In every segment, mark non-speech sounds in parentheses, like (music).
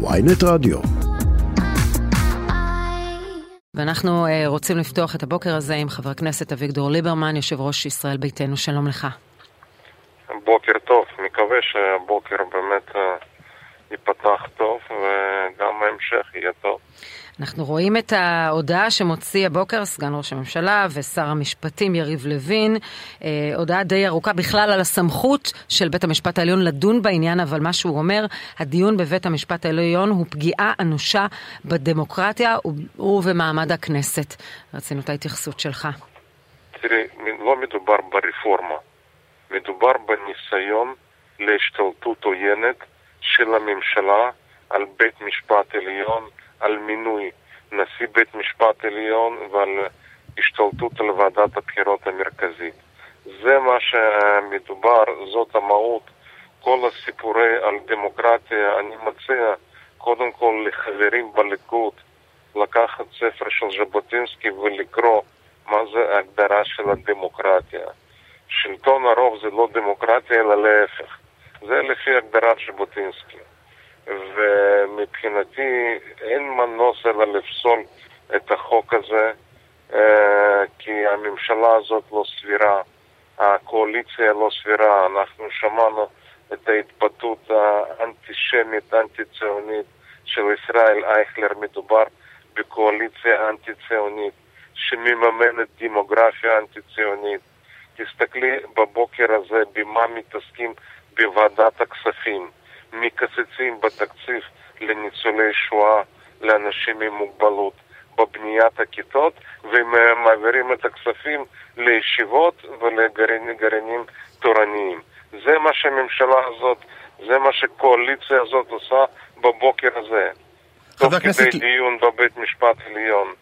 ויינט רדיו. ואנחנו uh, רוצים לפתוח את הבוקר הזה עם חבר הכנסת אביגדור ליברמן, יושב ראש ישראל ביתנו, שלום לך. בוקר טוב, מקווה שהבוקר באמת uh, ייפתח טוב וגם ההמשך יהיה טוב. אנחנו רואים את ההודעה שמוציא הבוקר סגן ראש הממשלה ושר המשפטים יריב לוין, אה, הודעה די ארוכה בכלל על הסמכות של בית המשפט העליון לדון בעניין, אבל מה שהוא אומר, הדיון בבית המשפט העליון הוא פגיעה אנושה בדמוקרטיה ובמעמד הכנסת. רצינו את ההתייחסות שלך. תראי, לא מדובר ברפורמה, מדובר בניסיון להשתלטות עוינת של הממשלה על בית משפט עליון, על מינוי נשיא בית משפט עליון ועל השתלטות על ועדת הבחירות המרכזית. זה מה שמדובר, זאת המהות. כל הסיפורי על דמוקרטיה, אני מציע קודם כל לחברים בליכוד לקחת ספר של ז'בוטינסקי ולקרוא מה זה ההגדרה של הדמוקרטיה. שלטון הרוב זה לא דמוקרטיה אלא להפך. זה לפי הגדרת ז'בוטינסקי. ומבחינתי אין מנוס אלא לפסול את החוק הזה, אה, כי הממשלה הזאת לא סבירה, הקואליציה לא סבירה. אנחנו שמענו את ההתבטאות האנטישמית, אנטי-ציונית של ישראל אייכלר. מדובר בקואליציה אנטי-ציונית שמממנת דמוגרפיה אנטי-ציונית. תסתכלי בבוקר הזה במה מתעסקים בוועדת הכספים. מקצצים בתקציב לניצולי שואה, לאנשים עם מוגבלות, בבניית הכיתות, ומעבירים את הכספים לישיבות ולגרעינים תורניים. זה מה שהממשלה הזאת, זה מה שהקואליציה הזאת עושה בבוקר הזה. תוך כדי דיון בבית משפט עליון.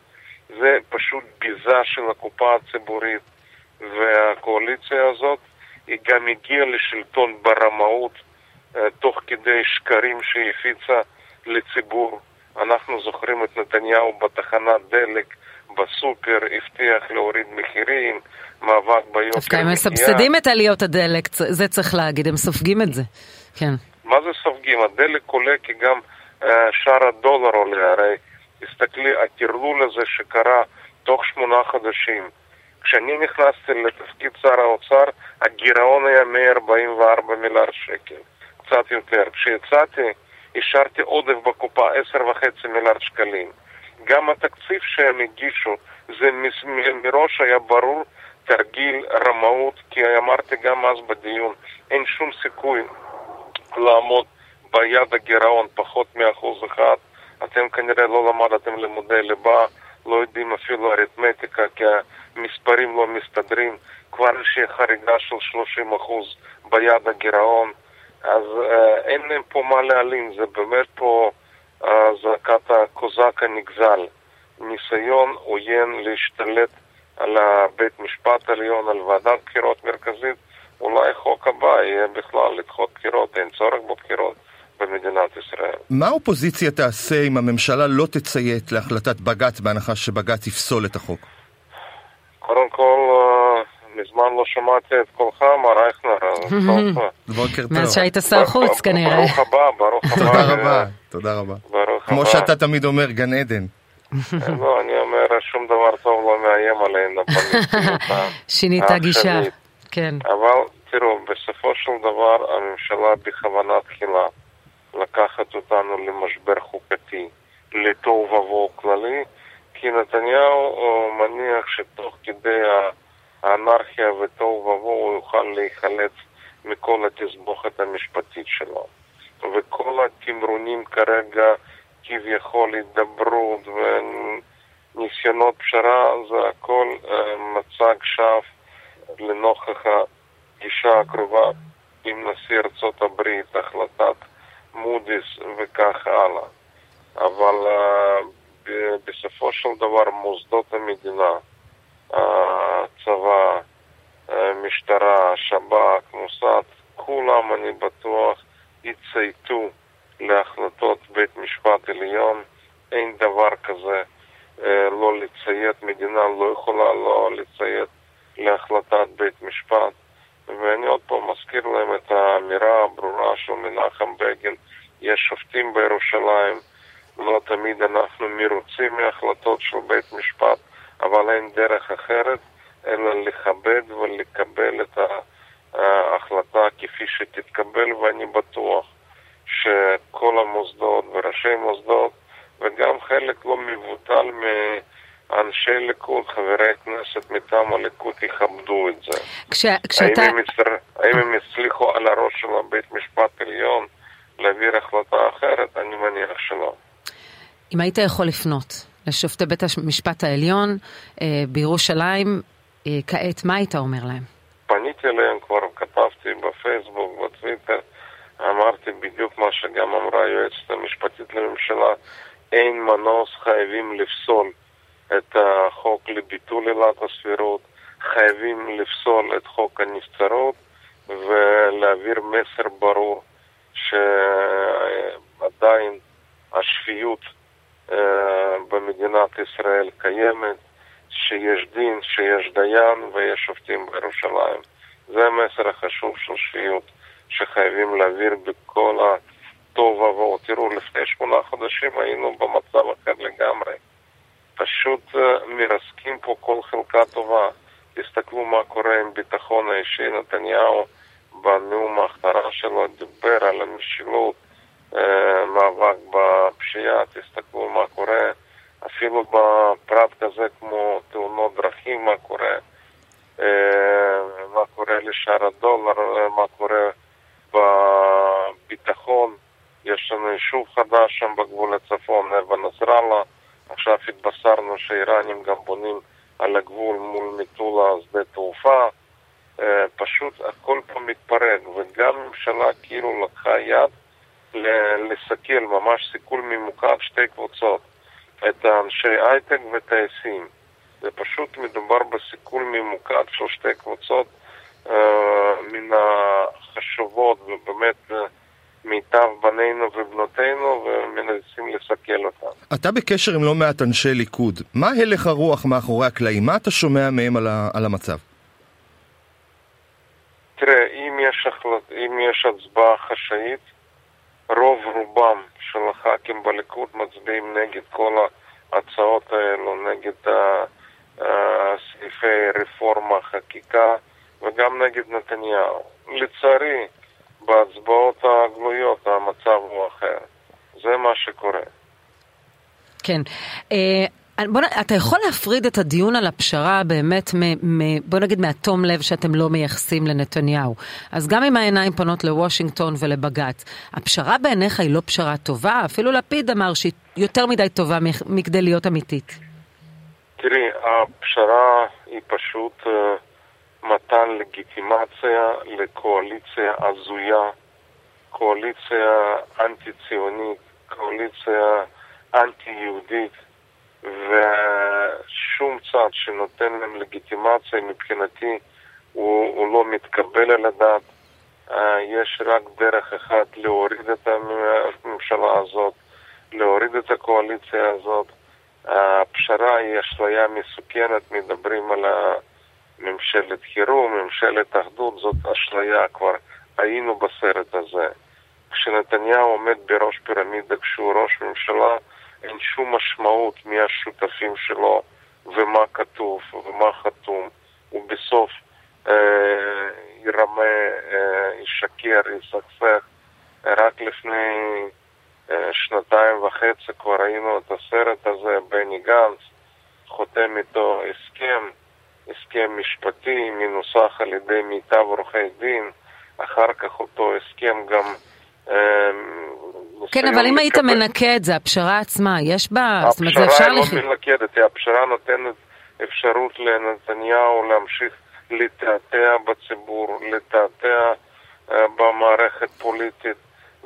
זה פשוט ביזה של הקופה הציבורית, והקואליציה הזאת היא גם הגיעה לשלטון ברמאות אה, תוך כדי שקרים שהיא הפיצה לציבור. אנחנו זוכרים את נתניהו בתחנת דלק, בסופר, הבטיח להוריד מחירים, מאבק ביוקר מחיה. דווקא הם מסבסדים את עליות הדלק, זה צריך להגיד, הם סופגים את זה, כן. מה זה סופגים? הדלק עולה כי גם uh, שער הדולר עולה, הרי תסתכלי, הטרלול הזה שקרה תוך שמונה חודשים. כשאני נכנסתי לתפקיד שר האוצר, הגירעון היה 144 מיליארד שקל. קצת יותר. כשיצאתי, השארתי עודף בקופה 10.5 מיליארד שקלים. גם התקציב שהם הגישו, זה מראש היה ברור תרגיל רמאות, כי אמרתי גם אז בדיון, אין שום סיכוי לעמוד ביד הגירעון פחות מאחוז אחד. אתם כנראה לא למדתם לימודי ליבה, לא יודעים אפילו אריתמטיקה, כי המספרים לא מסתדרים. כבר יש חריגה של 30 אחוז ביד הגירעון. אז אה, אין להם פה מה להלין, זה באמת פה אה, זעקת הקוזק הנגזל. ניסיון עוין להשתלט על בית משפט עליון, על ועדת בחירות מרכזית, אולי חוק הבא יהיה בכלל לדחות בחירות, אין צורך בבחירות במדינת ישראל. מה האופוזיציה תעשה אם הממשלה לא תציית להחלטת בג"ץ בהנחה שבג"ץ יפסול את החוק? קודם כל, מזמן לא שמעתי את קולך, מר אייכנר. (laughs) בוקר טוב. מאז שהיית שר חוץ כנראה. ברוך הבא, ברוך הבא. תודה רבה, תודה רבה. כמו שאתה תמיד אומר, גן עדן. לא, אני אומר, שום דבר טוב לא מאיים עלינו. (laughs) שינית גישה, כן. אבל תראו, בסופו של דבר הממשלה בכוונה תחילה לקחת אותנו למשבר חוקתי, לתוהו ובוהו כללי, כי נתניהו מניח שתוך כדי האנרכיה ותוהו ובוהו הוא יוכל להיחלץ מכל התסבוכת המשפטית שלו. וכל התמרונים כרגע, כביכול הידברות וניסיונות פשרה, זה הכל אה, מצג שווא לנוכח הפגישה הקרובה עם נשיא ארצות הברית, החלטת מודי'ס וכך הלאה. אבל uh, בסופו של דבר מוסדות המדינה הצבא, משטרה, שב"כ, מוסד, כולם, אני בטוח, יצייתו להחלטות בית משפט עליון. אין דבר כזה לא לציית, מדינה לא יכולה לא לציית להחלטת בית משפט. ואני עוד פעם מזכיר להם את האמירה הברורה של מנחם בגין, יש שופטים בירושלים, לא תמיד אנחנו מרוצים מהחלטות של בית משפט, אבל אין דרך אחרת אלא לכבד ולקבל את ההחלטה כפי שתתקבל, ואני בטוח שכל המוסדות וראשי מוסדות וגם חלק לא מבוטל מאנשי ליכוד, חברי כנסת מטעם הליכוד יכבדו את זה. כש, כשאתה... האם הם, יצר... האם הם הצליחו על הראש של הבית משפט עליון להעביר החלטה אחרת? אני מניח שלא. אם היית יכול לפנות לשופטי בית המשפט העליון אה, בירושלים, כעת, מה היית אומר להם? פניתי אליהם כבר, כתבתי בפייסבוק, בטוויטר, אמרתי בדיוק מה שגם אמרה היועצת המשפטית לממשלה, אין מנוס, חייבים לפסול את החוק לביטול עילת הסבירות, חייבים לפסול את חוק הנבצרות ולהעביר מסר ברור שעדיין השפיות אה, במדינת ישראל קיימת, שיש דין, שיש דיין ויש שופטים בירושלים. זה המסר החשוב של שפיות שחייבים להעביר בכל הטוב ובוהו. תראו, לפני שמונה חודשים היינו במצב אחר לגמרי. פשוט אה, מרסקים פה כל חלקה טובה. תסתכלו מה קורה עם ביטחון האישי. נתניהו בנאום ההכתרה שלו דיבר על המשילות, אה, מאבק בפשיעה, תסתכלו מה קורה. אפילו בפרט כזה כמו תאונות דרכים, מה קורה, אה, מה קורה לשער הדולר, מה קורה בביטחון. יש לנו יישוב חדש שם בגבול הצפון, נבע נסראללה. עכשיו התבשרנו שהאיראנים גם בונים על הגבול מול מטולה שדה תעופה. אה, פשוט הכל פה מתפרק, וגם הממשלה כאילו לקחה יד לסכל, ממש סיכול ממוקד שתי קבוצות. את האנשי הייטק וטייסים. זה פשוט מדובר בסיכול ממוקד של שתי קבוצות אה, מן החשובות ובאמת אה, מיטב בנינו ובנותינו ומנסים לסכל אותם. אתה בקשר עם לא מעט אנשי ליכוד. מה הלך הרוח מאחורי הקלעים? מה אתה שומע מהם על, ה- על המצב? תראה, אם יש, החלט... אם יש הצבעה חשאית, רוב רובם של הח"כים בליכוד מצביעים נגד כל ההצעות האלו, נגד סעיפי רפורמה, חקיקה וגם נגד נתניהו. לצערי, בהצבעות הגלויות המצב הוא אחר. זה מה שקורה. כן. אה, בוא, אתה יכול להפריד את הדיון על הפשרה באמת, מ, מ, בוא נגיד מהתום לב שאתם לא מייחסים לנתניהו. אז גם אם העיניים פונות לוושינגטון ולבג"ץ, הפשרה בעיניך היא לא פשרה טובה? אפילו לפיד אמר שהיא יותר מדי טובה מכדי להיות אמיתית. תראי, הפשרה היא פשוט uh, מתן לגיטימציה לקואליציה הזויה, קואליציה אנטי-ציונית, קואליציה אנטי-יהודית. ושום צד שנותן להם לגיטימציה מבחינתי הוא, הוא לא מתקבל על הדעת. אה, יש רק דרך אחת להוריד את הממשלה הזאת, להוריד את הקואליציה הזאת. הפשרה היא אשליה מסוכנת, מדברים על ממשלת חירום, ממשלת אחדות, זאת אשליה כבר. היינו בסרט הזה. כשנתניהו עומד בראש פירמידה, כשהוא ראש ממשלה, אין שום משמעות מי השותפים שלו ומה כתוב ומה חתום. הוא בסוף אה, ירמה, אה, ישקר, יסכסך. רק לפני אה, שנתיים וחצי כבר ראינו את הסרט הזה, בני גנץ חותם איתו הסכם, הסכם משפטי מנוסח על ידי מיטב עורכי דין, אחר כך אותו הסכם גם אה, כן, אבל אם היית מנקה את זה, הפשרה עצמה, יש בה, זאת אומרת, זה אפשר... הפשרה היא לא מנקדת, הפשרה נותנת אפשרות לנתניהו להמשיך לתעתע בציבור, לתעתע אה, במערכת פוליטית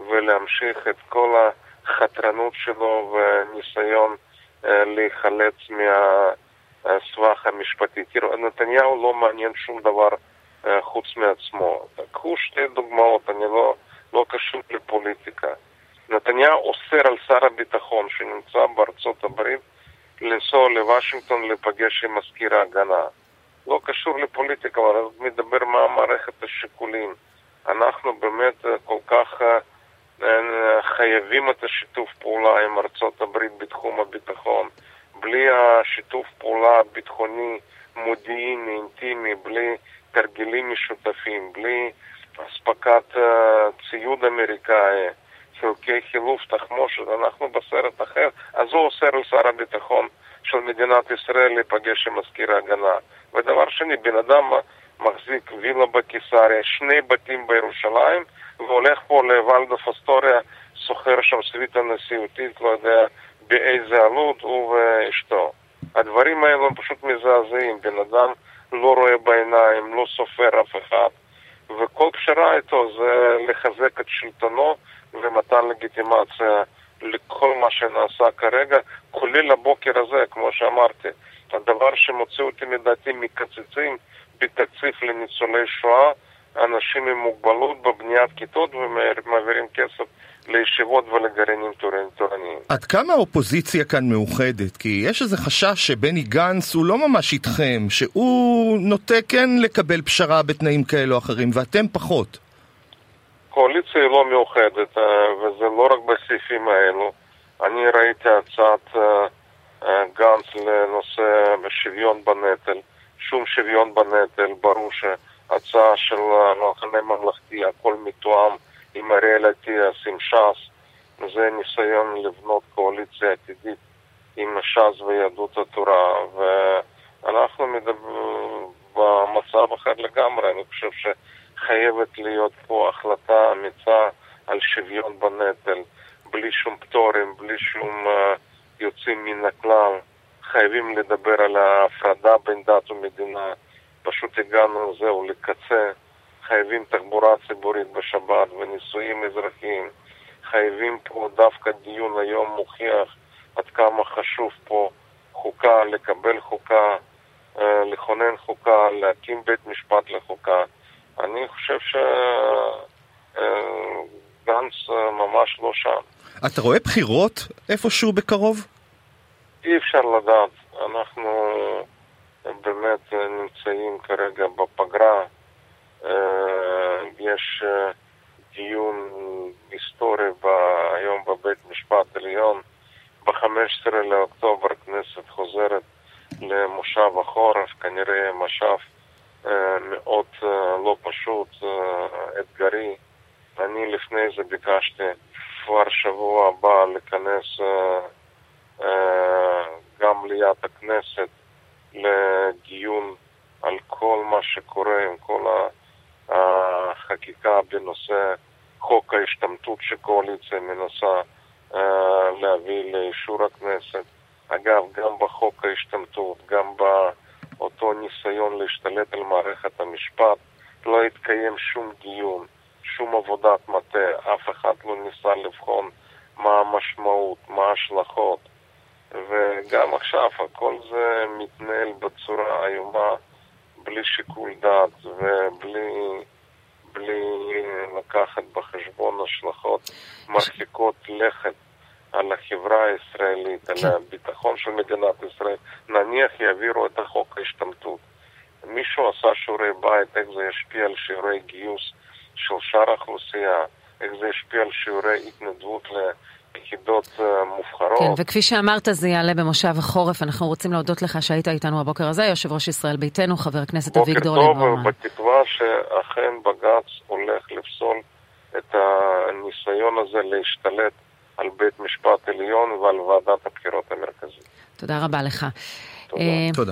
ולהמשיך את כל החתרנות שלו וניסיון אה, להיחלץ מהסבך המשפטי. תראו, נתניהו לא מעניין שום דבר אה, חוץ מעצמו. קחו שתי דוגמאות, אני לא, לא קשור לפוליטיקה. נתניהו אוסר על שר הביטחון שנמצא בארצות הברית לנסוע לוושינגטון להיפגש עם מזכיר ההגנה. לא קשור לפוליטיקה, אבל מדבר מה מערכת השיקולים. אנחנו באמת אה, כל כך אה, חייבים את השיתוף פעולה עם ארצות הברית בתחום הביטחון. בלי השיתוף פעולה הביטחוני, מודיעיני, אינטימי, בלי תרגילים משותפים, בלי אספקת ציוד אמריקאי, חלקי חילוף תחמושת, אנחנו בסרט אחר. אז הוא אוסר על שר הביטחון של מדינת ישראל להיפגש עם מזכיר ההגנה. ודבר שני, בן אדם מחזיק וילה בקיסריה, שני בתים בירושלים, והולך פה לוולדוף אסטוריה, שוכר שם סוויטה נשיאותית, לא יודע באיזה עלות, הוא ואשתו. הדברים האלו הם פשוט מזעזעים, בן אדם לא רואה בעיניים, לא סופר אף אחד, וכל פשרה איתו זה לחזק את שלטונו ומתן לגיטימציה לכל מה שנעשה כרגע, כולל הבוקר הזה, כמו שאמרתי. הדבר שמוציא אותי מדעתי מקצצים בתקציב לניצולי שואה, אנשים עם מוגבלות בבניית כיתות ומעבירים כסף לישיבות ולגרעינים תורניים. עד כמה האופוזיציה כאן מאוחדת? כי יש איזה חשש שבני גנץ הוא לא ממש איתכם, שהוא נוטה כן לקבל פשרה בתנאים כאלו או אחרים, ואתם פחות. קואליציה היא לא מאוחדת, אה, וזה לא רק בסעיפים האלו. אני ראיתי הצעת אה, אה, גנץ לנושא שוויון בנטל. שום שוויון בנטל, ברור שהצעה של המחנה ממלכתי, הכל מתואם. עם אריאל אטיאס, עם ש"ס, זה ניסיון לבנות קואליציה עתידית עם ש"ס ויהדות התורה, ואנחנו מדברים במצב אחר לגמרי, אני חושב שחייבת להיות פה החלטה אמיצה על שוויון בנטל, בלי שום פטורים, בלי שום uh, יוצאים מן הכלל. חייבים לדבר על ההפרדה בין דת ומדינה. פשוט הגענו, זהו, לקצה. חייבים תחבורה ציבורית בשבת ונישואים אזרחיים. חייבים פה דווקא דיון היום מוכיח עד כמה חשוב פה חוקה, לקבל חוקה, אה, לכונן חוקה, להקים בית משפט לחוקה. אני חושב שגנץ אה, ממש לא שם. אתה רואה בחירות איפשהו בקרוב? אי אפשר לדעת. אנחנו באמת נמצאים כרגע בפגרה. אה, יש אה, דיון היסטורי היום בבית משפט עליון. ב-15 לאוקטובר הכנסת חוזרת למושב החורף, כנראה מושב אה, מאוד לא פשוט, אתגרי. אני לפני זה ביקשתי כבר שבוע הבא לכנס גם מליאת הכנסת לדיון על כל מה שקורה עם כל ה... החקיקה בנושא חוק ההשתמטות שקואליציה מנסה uh, להביא לאישור הכנסת. אגב, גם בחוק ההשתמטות, גם באותו ניסיון להשתלט על מערכת המשפט, לא התקיים שום דיון, שום עבודת מטה, אף אחד לא ניסה לבחון מה המשמעות, מה ההשלכות. וגם עכשיו הכל זה מתנהל בצורה איומה. בלי שיקול דעת ובלי בלי לקחת בחשבון השלכות מרחיקות לכת על החברה הישראלית, כן. על הביטחון של מדינת ישראל, נניח יעבירו את החוק ההשתמטות. מישהו עשה שיעורי בית, איך זה ישפיע על שיעורי גיוס של שאר האוכלוסייה, איך זה ישפיע על שיעורי התנדבות יחידות אה, מובחרות. כן, וכפי שאמרת, זה יעלה במושב החורף. אנחנו רוצים להודות לך שהיית איתנו הבוקר הזה, יושב ראש ישראל ביתנו, חבר הכנסת אביגדור ליברמן. בוקר טוב, בתקווה שאכן בג"ץ הולך לפסול את הניסיון הזה להשתלט על בית משפט עליון ועל ועדת הבחירות המרכזית. תודה רבה לך. תודה. אה, תודה.